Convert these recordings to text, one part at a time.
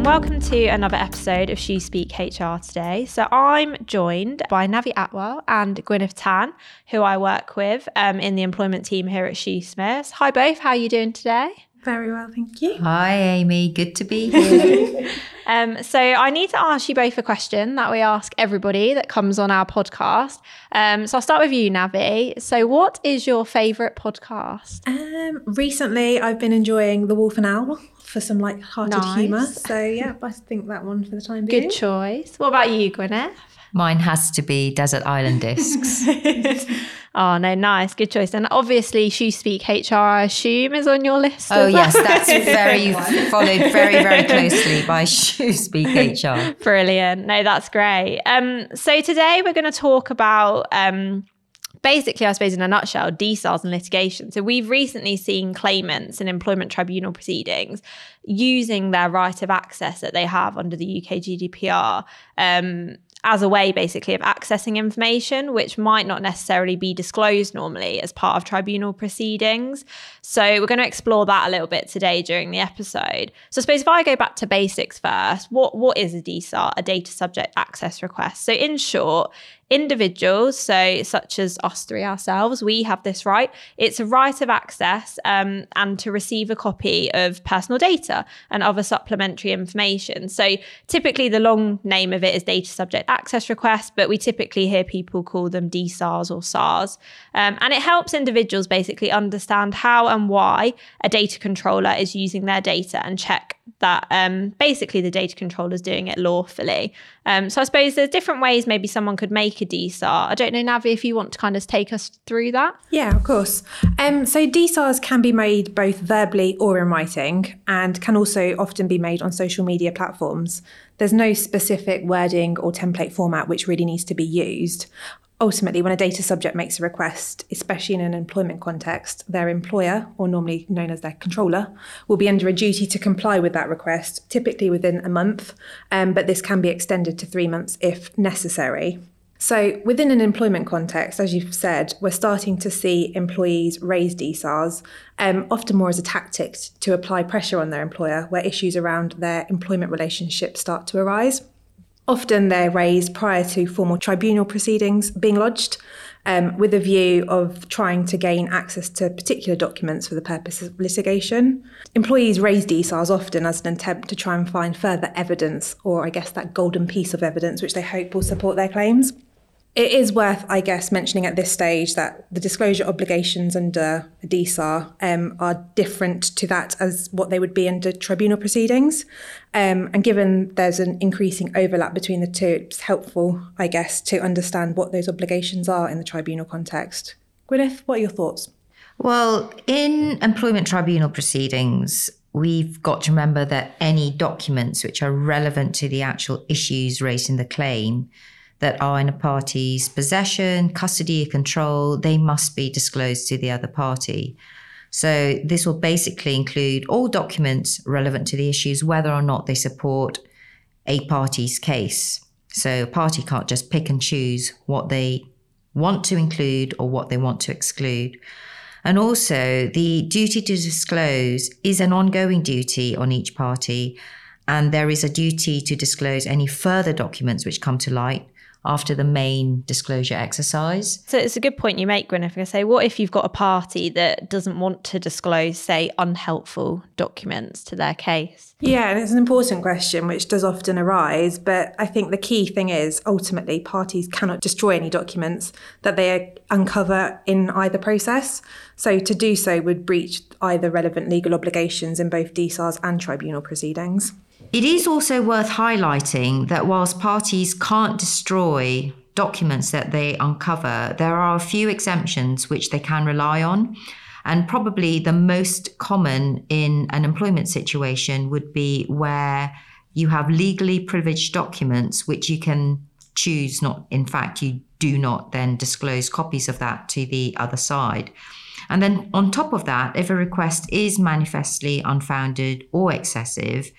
and welcome to another episode of Shoospeak HR today. So, I'm joined by Navi Atwal and Gwynneth Tan, who I work with um, in the employment team here at Shoosmiths. Hi, both. How are you doing today? Very well, thank you. Hi, Amy. Good to be here. um, so, I need to ask you both a question that we ask everybody that comes on our podcast. Um, so, I'll start with you, Navi. So, what is your favourite podcast? Um, recently, I've been enjoying The Wolf and Owl for some light-hearted Nice. humour. So yeah, I think that one for the time being. Good choice. What about you, Gwynneth? Mine has to be Desert Island Discs. Oh, no, nice. Good choice. And obviously, Shoospeak HR, I assume, is on your list. oh, as well. yes, that's very followed very, very closely by Shoospeak HR. Brilliant. No, that's great. Um, so today we're going to talk about um, basically, I suppose, in a nutshell, DSARs and litigation. So we've recently seen claimants in employment tribunal proceedings using their right of access that they have under the UK GDPR. Um, as a way basically of accessing information which might not necessarily be disclosed normally as part of tribunal proceedings. So we're going to explore that a little bit today during the episode. So I suppose if I go back to basics first, what what is a DSAR, a data subject access request? So in short, individuals, so such as us three ourselves, we have this right. It's a right of access um, and to receive a copy of personal data and other supplementary information. So typically, the long name of it is data subject access request, but we typically hear people call them DSARs or SARs. Um, and it helps individuals basically understand how and why a data controller is using their data and check that um, basically the data controller is doing it lawfully. Um, so I suppose there's different ways maybe someone could make DSAR. I don't know, Navi, if you want to kind of take us through that. Yeah, of course. Um, so DSARs can be made both verbally or in writing and can also often be made on social media platforms. There's no specific wording or template format which really needs to be used. Ultimately, when a data subject makes a request, especially in an employment context, their employer, or normally known as their controller, will be under a duty to comply with that request, typically within a month, um, but this can be extended to three months if necessary. So, within an employment context, as you've said, we're starting to see employees raise DSARs, um, often more as a tactic to apply pressure on their employer where issues around their employment relationship start to arise. Often they're raised prior to formal tribunal proceedings being lodged, um, with a view of trying to gain access to particular documents for the purpose of litigation. Employees raise DSARs often as an attempt to try and find further evidence, or I guess that golden piece of evidence which they hope will support their claims. It is worth, I guess, mentioning at this stage that the disclosure obligations under DSAR um, are different to that as what they would be under tribunal proceedings. Um, and given there's an increasing overlap between the two, it's helpful, I guess, to understand what those obligations are in the tribunal context. Gwynneth, what are your thoughts? Well, in employment tribunal proceedings, we've got to remember that any documents which are relevant to the actual issues raised in the claim that are in a party's possession, custody, or control, they must be disclosed to the other party. So this will basically include all documents relevant to the issues, whether or not they support a party's case. So a party can't just pick and choose what they want to include or what they want to exclude. And also, the duty to disclose is an ongoing duty on each party, and there is a duty to disclose any further documents which come to light after the main disclosure exercise. So it's a good point you make, Gwynneth. I say, what if you've got a party that doesn't want to disclose, say, unhelpful documents to their case? Yeah, and it's an important question which does often arise. But I think the key thing is ultimately parties cannot destroy any documents that they uncover in either process. So to do so would breach either relevant legal obligations in both DSARs and tribunal proceedings. It is also worth highlighting that whilst parties can't destroy documents that they uncover, there are a few exemptions which they can rely on. And probably the most common in an employment situation would be where you have legally privileged documents which you can choose not, in fact, you do not then disclose copies of that to the other side. And then on top of that, if a request is manifestly unfounded or excessive,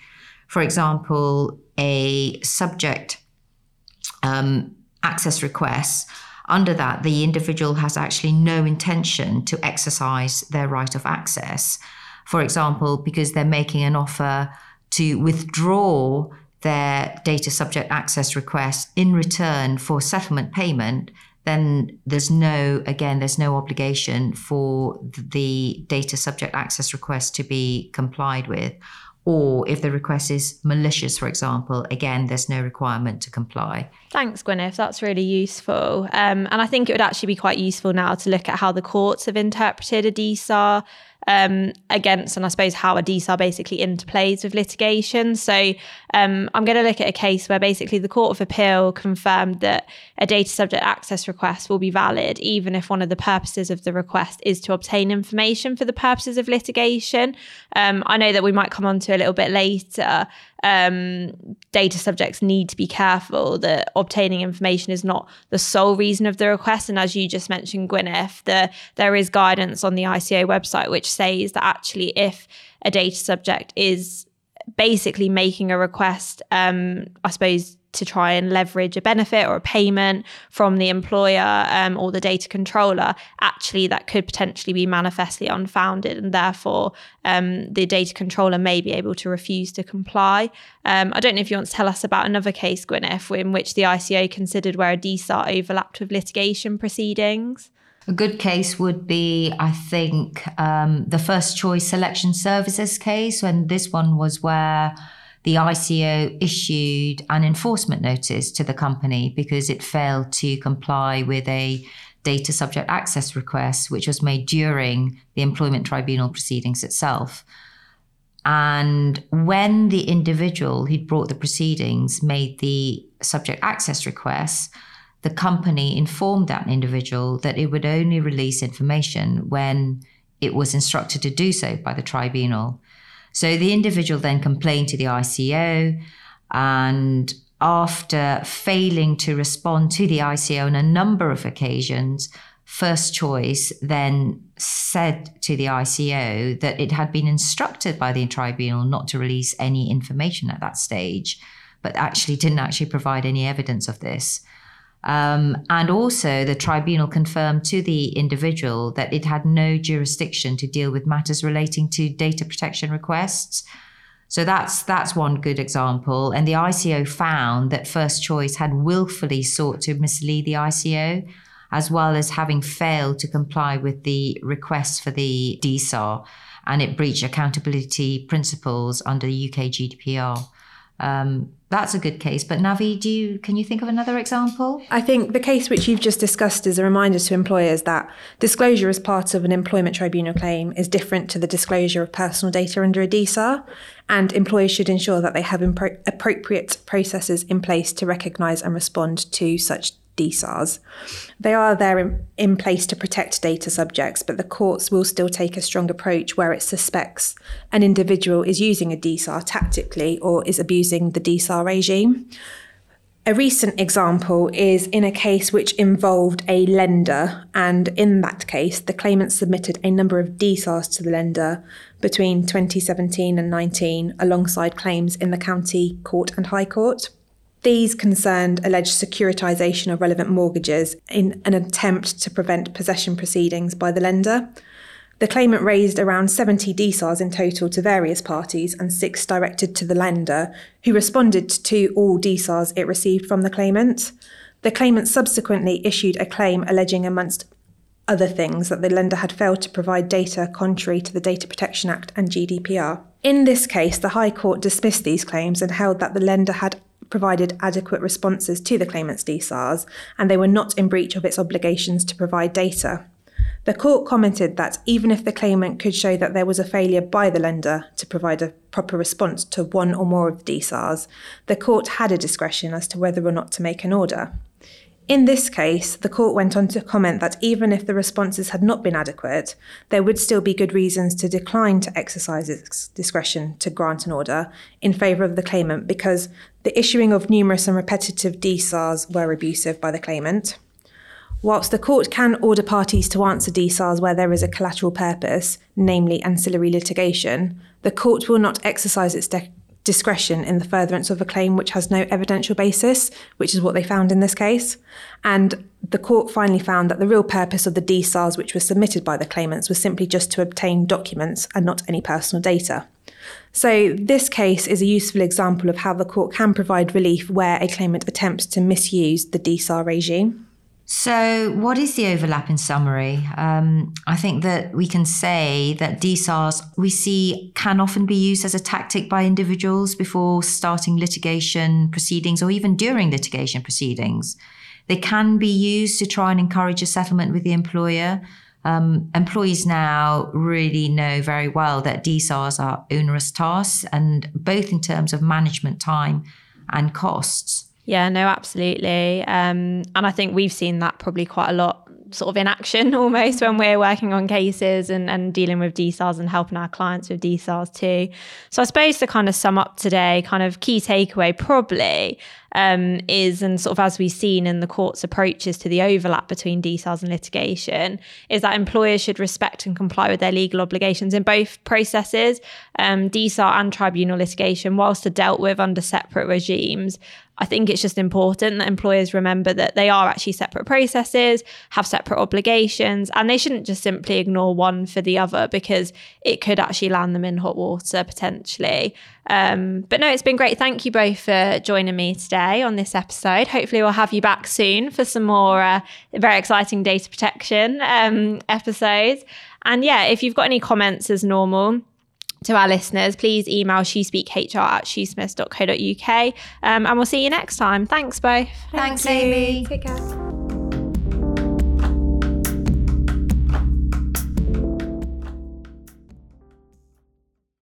for example, a subject um, access request, under that, the individual has actually no intention to exercise their right of access. For example, because they're making an offer to withdraw their data subject access request in return for settlement payment, then there's no, again, there's no obligation for the data subject access request to be complied with. Or if the request is malicious, for example, again, there's no requirement to comply. Thanks, Gwynneth. That's really useful. Um, and I think it would actually be quite useful now to look at how the courts have interpreted a DSAR um, against, and I suppose how a DSAR basically interplays with litigation. So um, I'm going to look at a case where basically the Court of Appeal confirmed that a data subject access request will be valid, even if one of the purposes of the request is to obtain information for the purposes of litigation. Um, I know that we might come on to a little bit later. Um, data subjects need to be careful that obtaining information is not the sole reason of the request. And as you just mentioned, Gwynneth, the, there is guidance on the ICO website which says that actually, if a data subject is basically making a request, um, I suppose, to try and leverage a benefit or a payment from the employer um, or the data controller, actually that could potentially be manifestly unfounded, and therefore um, the data controller may be able to refuse to comply. Um, I don't know if you want to tell us about another case, Gwynneth, in which the ICO considered where a DSAR overlapped with litigation proceedings. A good case would be, I think, um, the first choice selection services case, when this one was where the ICO issued an enforcement notice to the company because it failed to comply with a data subject access request, which was made during the employment tribunal proceedings itself. And when the individual who'd brought the proceedings made the subject access request, the company informed that individual that it would only release information when it was instructed to do so by the tribunal. So the individual then complained to the ICO, and after failing to respond to the ICO on a number of occasions, First Choice then said to the ICO that it had been instructed by the tribunal not to release any information at that stage, but actually didn't actually provide any evidence of this. Um, and also, the tribunal confirmed to the individual that it had no jurisdiction to deal with matters relating to data protection requests. So that's that's one good example. And the ICO found that First Choice had willfully sought to mislead the ICO, as well as having failed to comply with the request for the DSAR, and it breached accountability principles under the UK GDPR. Um, that's a good case. But Navi, do you can you think of another example? I think the case which you've just discussed is a reminder to employers that disclosure as part of an employment tribunal claim is different to the disclosure of personal data under a DSAR, and employers should ensure that they have impro- appropriate processes in place to recognise and respond to such DSARs. They are there in, in, place to protect data subjects, but the courts will still take a strong approach where it suspects an individual is using a DSAR tactically or is abusing the DSAR regime. A recent example is in a case which involved a lender, and in that case, the claimant submitted a number of DSARs to the lender between 2017 and 19 alongside claims in the County Court and High Court. These concerned alleged securitisation of relevant mortgages in an attempt to prevent possession proceedings by the lender. The claimant raised around 70 DSARs in total to various parties and six directed to the lender, who responded to all DSARs it received from the claimant. The claimant subsequently issued a claim alleging, amongst other things, that the lender had failed to provide data contrary to the Data Protection Act and GDPR. In this case, the High Court dismissed these claims and held that the lender had provided adequate responses to the claimant's DSARs and they were not in breach of its obligations to provide data. The court commented that even if the claimant could show that there was a failure by the lender to provide a proper response to one or more of the DSARs, the court had a discretion as to whether or not to make an order. In this case, the court went on to comment that even if the responses had not been adequate, there would still be good reasons to decline to exercise its discretion to grant an order in favour of the claimant because the issuing of numerous and repetitive DSARs were abusive by the claimant. Whilst the court can order parties to answer DSARs where there is a collateral purpose, namely ancillary litigation, the court will not exercise its de- discretion in the furtherance of a claim which has no evidential basis, which is what they found in this case. And the court finally found that the real purpose of the DSARs which were submitted by the claimants was simply just to obtain documents and not any personal data. So, this case is a useful example of how the court can provide relief where a claimant attempts to misuse the DSAR regime. So, what is the overlap in summary? Um, I think that we can say that DSARs we see can often be used as a tactic by individuals before starting litigation proceedings or even during litigation proceedings. They can be used to try and encourage a settlement with the employer. Um, employees now really know very well that DSARs are onerous tasks, and both in terms of management time and costs. Yeah, no, absolutely. Um, and I think we've seen that probably quite a lot sort of in action almost when we're working on cases and, and dealing with DSARs and helping our clients with DSARs too. So I suppose to kind of sum up today, kind of key takeaway probably um, is, and sort of as we've seen in the court's approaches to the overlap between DSARs and litigation, is that employers should respect and comply with their legal obligations in both processes, um, and tribunal litigation, whilst are dealt with under separate regimes. I think it's just important that employers remember that they are actually separate processes, have separate obligations, and they shouldn't just simply ignore one for the other because it could actually land them in hot water potentially. Um, but no, it's been great. Thank you both for joining me today on this episode. Hopefully, we'll have you back soon for some more uh, very exciting data protection um, episodes. And yeah, if you've got any comments as normal, to our listeners, please email shoospeakhr at shoosmiths.co.uk um, and we'll see you next time. Thanks, both. Thanks, Amy. Take care.